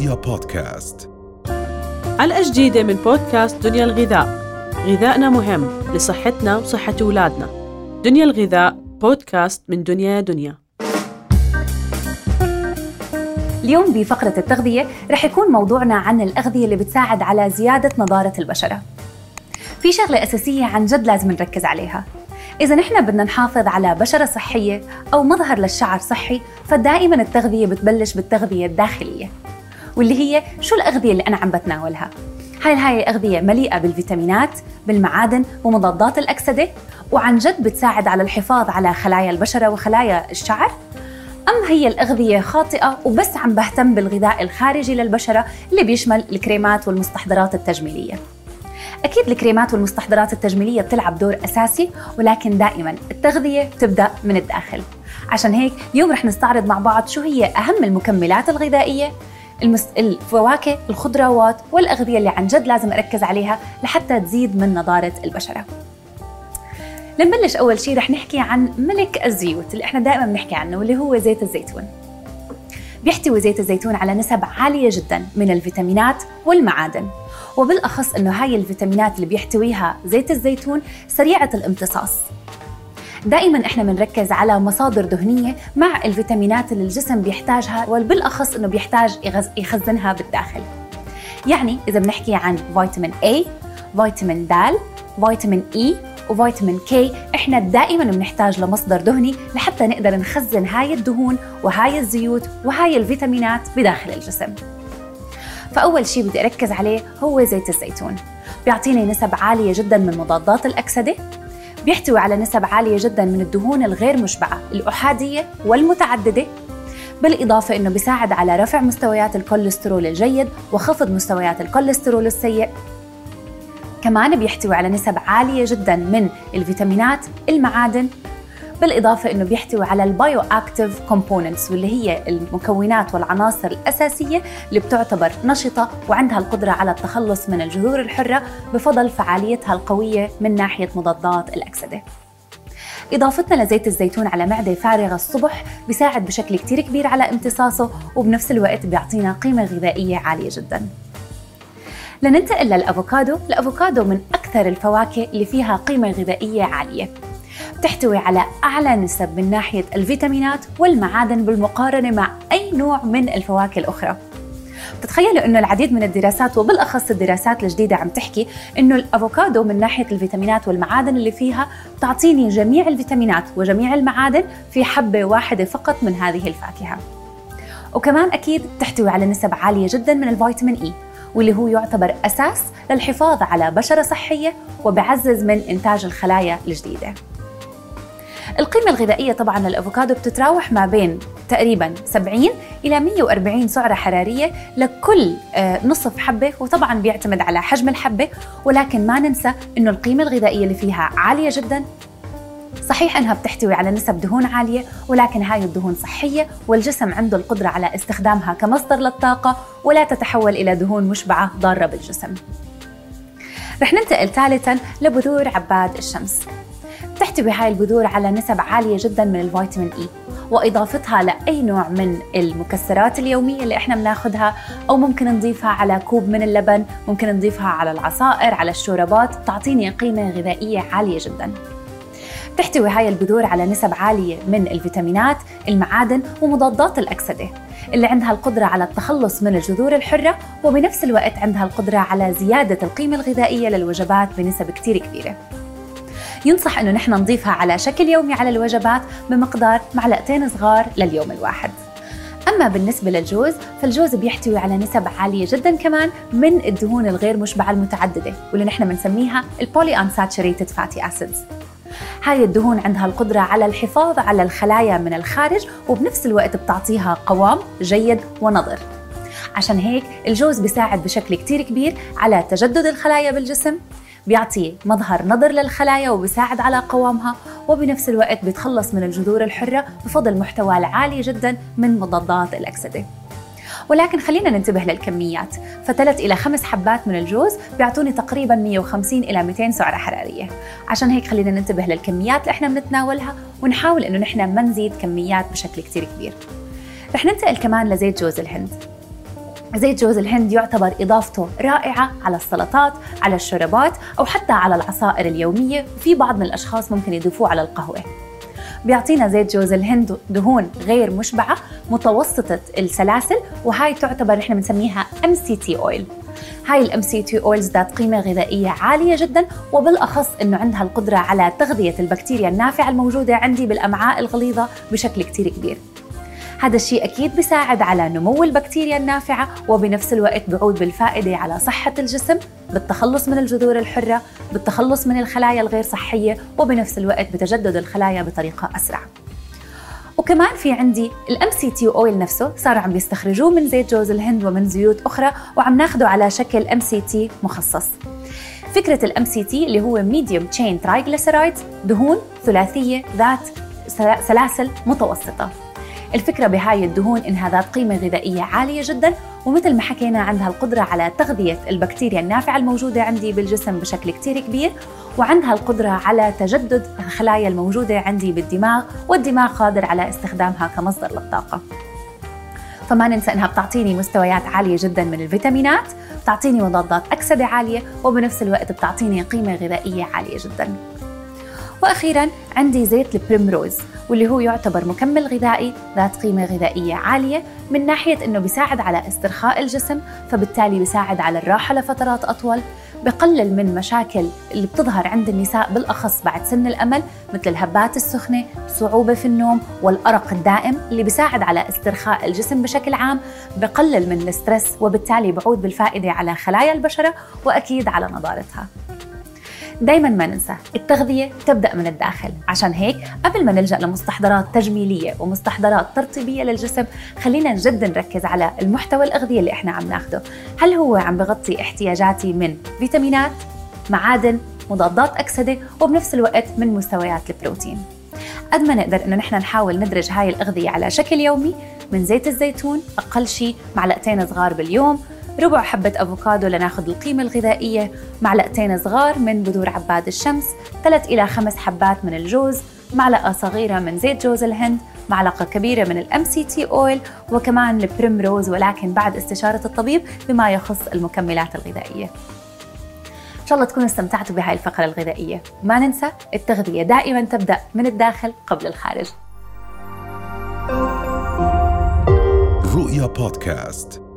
رؤيا بودكاست. حلقة جديدة من بودكاست دنيا الغذاء. غذائنا مهم لصحتنا وصحة أولادنا. دنيا الغذاء بودكاست من دنيا يا دنيا. اليوم بفقرة التغذية رح يكون موضوعنا عن الأغذية اللي بتساعد على زيادة نضارة البشرة. في شغلة أساسية عن جد لازم نركز عليها. إذا نحن بدنا نحافظ على بشرة صحية أو مظهر للشعر صحي فدائما التغذية بتبلش بالتغذية الداخلية. واللي هي شو الأغذية اللي أنا عم بتناولها؟ هاي هاي أغذية مليئة بالفيتامينات بالمعادن ومضادات الأكسدة وعن جد بتساعد على الحفاظ على خلايا البشرة وخلايا الشعر. أم هي الأغذية خاطئة وبس عم بهتم بالغذاء الخارجي للبشرة اللي بيشمل الكريمات والمستحضرات التجميلية. أكيد الكريمات والمستحضرات التجميلية بتلعب دور أساسي ولكن دائما التغذية بتبدأ من الداخل. عشان هيك اليوم رح نستعرض مع بعض شو هي أهم المكملات الغذائية المس... الفواكه الخضروات والأغذية اللي عن جد لازم أركز عليها لحتى تزيد من نضارة البشرة. لنبلش أول شيء رح نحكي عن ملك الزيوت اللي إحنا دائما بنحكي عنه واللي هو زيت الزيتون. بيحتوي زيت الزيتون على نسب عالية جدا من الفيتامينات والمعادن. وبالأخص أنه هاي الفيتامينات اللي بيحتويها زيت الزيتون سريعة الامتصاص. دائما إحنا بنركز على مصادر دهنية مع الفيتامينات اللي الجسم بيحتاجها وبالأخص إنه بيحتاج يخزنها بالداخل. يعني إذا بنحكي عن فيتامين A فيتامين D فيتامين E وفيتامين K إحنا دائما بنحتاج لمصدر دهني لحتى نقدر نخزن هاي الدهون وهاي الزيوت وهاي الفيتامينات بداخل الجسم. فأول شيء بدي أركز عليه هو زيت الزيتون. بيعطيني نسب عالية جدا من مضادات الأكسدة. بيحتوي على نسب عالية جدا من الدهون الغير مشبعة الأحادية والمتعددة. بالإضافة أنه بيساعد على رفع مستويات الكوليسترول الجيد وخفض مستويات الكوليسترول السيء. كمان بيحتوي على نسب عالية جدا من الفيتامينات المعادن بالإضافة أنه بيحتوي على ال bioactive components واللي هي المكونات والعناصر الأساسية اللي بتعتبر نشطة وعندها القدرة على التخلص من الجذور الحرة بفضل فعاليتها القوية من ناحية مضادات الأكسدة. إضافتنا لزيت الزيتون على معدة فارغة الصبح بيساعد بشكل كتير كبير على امتصاصه وبنفس الوقت بيعطينا قيمة غذائية عالية جداً. لننتقل للأفوكادو. الأفوكادو من أكثر الفواكه اللي فيها قيمة غذائية عالية. تحتوي على أعلى نسب من ناحية الفيتامينات والمعادن بالمقارنة مع أي نوع من الفواكه الأخرى بتتخيلوا إنه العديد من الدراسات وبالأخص الدراسات الجديدة عم تحكي إنه الأفوكادو من ناحية الفيتامينات والمعادن اللي فيها تعطيني جميع الفيتامينات وجميع المعادن في حبة واحدة فقط من هذه الفاكهة. وكمان أكيد تحتوي على نسب عالية جدا من الفيتامين إي واللي هو يعتبر أساس للحفاظ على بشرة صحية وبعزز من إنتاج الخلايا الجديدة. القيمة الغذائية طبعا للأفوكادو بتتراوح ما بين تقريبا 70 إلى 140 سعرة حرارية لكل آه، نصف حبة وطبعا بيعتمد على حجم الحبة ولكن ما ننسى إنه القيمة الغذائية اللي فيها عالية جدا صحيح إنها بتحتوي على نسب دهون عالية ولكن هاي الدهون صحية والجسم عنده القدرة على استخدامها كمصدر للطاقة ولا تتحول إلى دهون مشبعة ضارة بالجسم. رح ننتقل ثالثا لبذور عباد الشمس. تحتوي هاي البذور على نسب عالية جدا من الفيتامين إي وإضافتها لأي نوع من المكسرات اليومية اللي إحنا بناخدها أو ممكن نضيفها على كوب من اللبن ممكن نضيفها على العصائر على الشوربات تعطيني قيمة غذائية عالية جداً. تحتوي هاي البذور على نسب عالية من الفيتامينات، المعادن ومضادات الأكسدة اللي عندها القدرة على التخلص من الجذور الحرة وبنفس الوقت عندها القدرة على زيادة القيمة الغذائية للوجبات بنسب كتير كبيرة. ينصح إنه نحن نضيفها على شكل يومي على الوجبات بمقدار معلقتين صغار لليوم الواحد. أما بالنسبة للجوز فالجوز بيحتوي على نسب عالية جدا كمان من الدهون الغير مشبعة المتعددة واللي نحن بنسميها البولي unsaturated fatty acids هاي الدهون عندها القدرة على الحفاظ على الخلايا من الخارج وبنفس الوقت بتعطيها قوام جيد ونضر عشان هيك الجوز بيساعد بشكل كتير كبير على تجدد الخلايا بالجسم بيعطي مظهر نضر للخلايا وبيساعد على قوامها وبنفس الوقت بيتخلص من الجذور الحرة بفضل محتوى العالي جدا من مضادات الأكسدة. ولكن خلينا ننتبه للكميات. فثلاث إلى خمس حبات من الجوز بيعطوني تقريبا 150 إلى 200 سعرة حرارية. عشان هيك خلينا ننتبه للكميات اللي إحنا بنتناولها ونحاول إنه نحن ما نزيد كميات بشكل كتير كبير. رح ننتقل كمان لزيت جوز الهند. زيت جوز الهند يعتبر إضافته رائعة على السلطات على الشوربات أو حتى على العصائر اليومية وفي بعض من الأشخاص ممكن يضيفوه على القهوة. بيعطينا زيت جوز الهند دهون غير مشبعة متوسطة السلاسل وهاي تعتبر نحن بنسميها MCT oil. هاي ال MCT oils ذات قيمة غذائية عالية جدا وبالأخص إنه عندها القدرة على تغذية البكتيريا النافعة الموجودة عندي بالأمعاء الغليظة بشكل كتير كبير. هذا الشيء أكيد بيساعد على نمو البكتيريا النافعة وبنفس الوقت بيعود بالفائدة على صحة الجسم بالتخلص من الجذور الحرة بالتخلص من الخلايا الغير صحية وبنفس الوقت بتجدد الخلايا بطريقة أسرع. وكمان في عندي ال MCT oil نفسه صاروا عم بيستخرجوه من زيت جوز الهند ومن زيوت أخرى وعم ناخده على شكل MCT مخصص. فكرة ال MCT اللي هو medium chain triglyceride دهون ثلاثية ذات سلاسل متوسطة. الفكرة بهاي الدهون إنها ذات قيمة غذائية عالية جدا ومثل ما حكينا عندها القدرة على تغذية البكتيريا النافعة الموجودة عندي بالجسم بشكل كتير كبير وعندها القدرة على تجدد الخلايا الموجودة عندي بالدماغ والدماغ قادر على استخدامها كمصدر للطاقة. فما ننسى إنها بتعطيني مستويات عالية جدا من الفيتامينات بتعطيني مضادات أكسدة عالية وبنفس الوقت بتعطيني قيمة غذائية عالية جدا. وأخيرا عندي زيت ال primrose واللي هو يعتبر مكمل غذائي ذات قيمة غذائية عالية من ناحية إنه بيساعد على استرخاء الجسم فبالتالي بيساعد على الراحة لفترات أطول بقلل من مشاكل اللي بتظهر عند النساء بالأخص بعد سن الأمل مثل الهبات السخنة، صعوبة في النوم والأرق الدائم اللي بيساعد على استرخاء الجسم بشكل عام، بقلل من ال stress وبالتالي بعود بالفائدة على خلايا البشرة وأكيد على نضارتها. دايما ما ننسى التغذية تبدأ من الداخل. عشان هيك قبل ما نلجأ لمستحضرات تجميلية ومستحضرات ترطيبية للجسم خلينا جدا نركز على المحتوى الأغذية اللي إحنا عم ناخده. هل هو عم بغطي احتياجاتي من فيتامينات معادن مضادات أكسدة وبنفس الوقت من مستويات البروتين؟ قد ما نقدر إنه نحن نحاول ندرج هاي الأغذية على شكل يومي من زيت الزيتون أقل شيء معلقتين صغار باليوم ربع حبة أفوكادو لناخذ القيمة الغذائية معلقتين صغار من بذور عباد الشمس ثلاث إلى خمس حبات من الجوز معلقة صغيرة من زيت جوز الهند معلقة كبيرة من ال MCT oil وكمان ال primrose ولكن بعد استشارة الطبيب بما يخص المكملات الغذائية. إن شاء الله تكونوا استمتعتوا بهاي الفقرة الغذائية. ما ننسى التغذية دائما تبدأ من الداخل قبل الخارج. رؤيا بودكاست.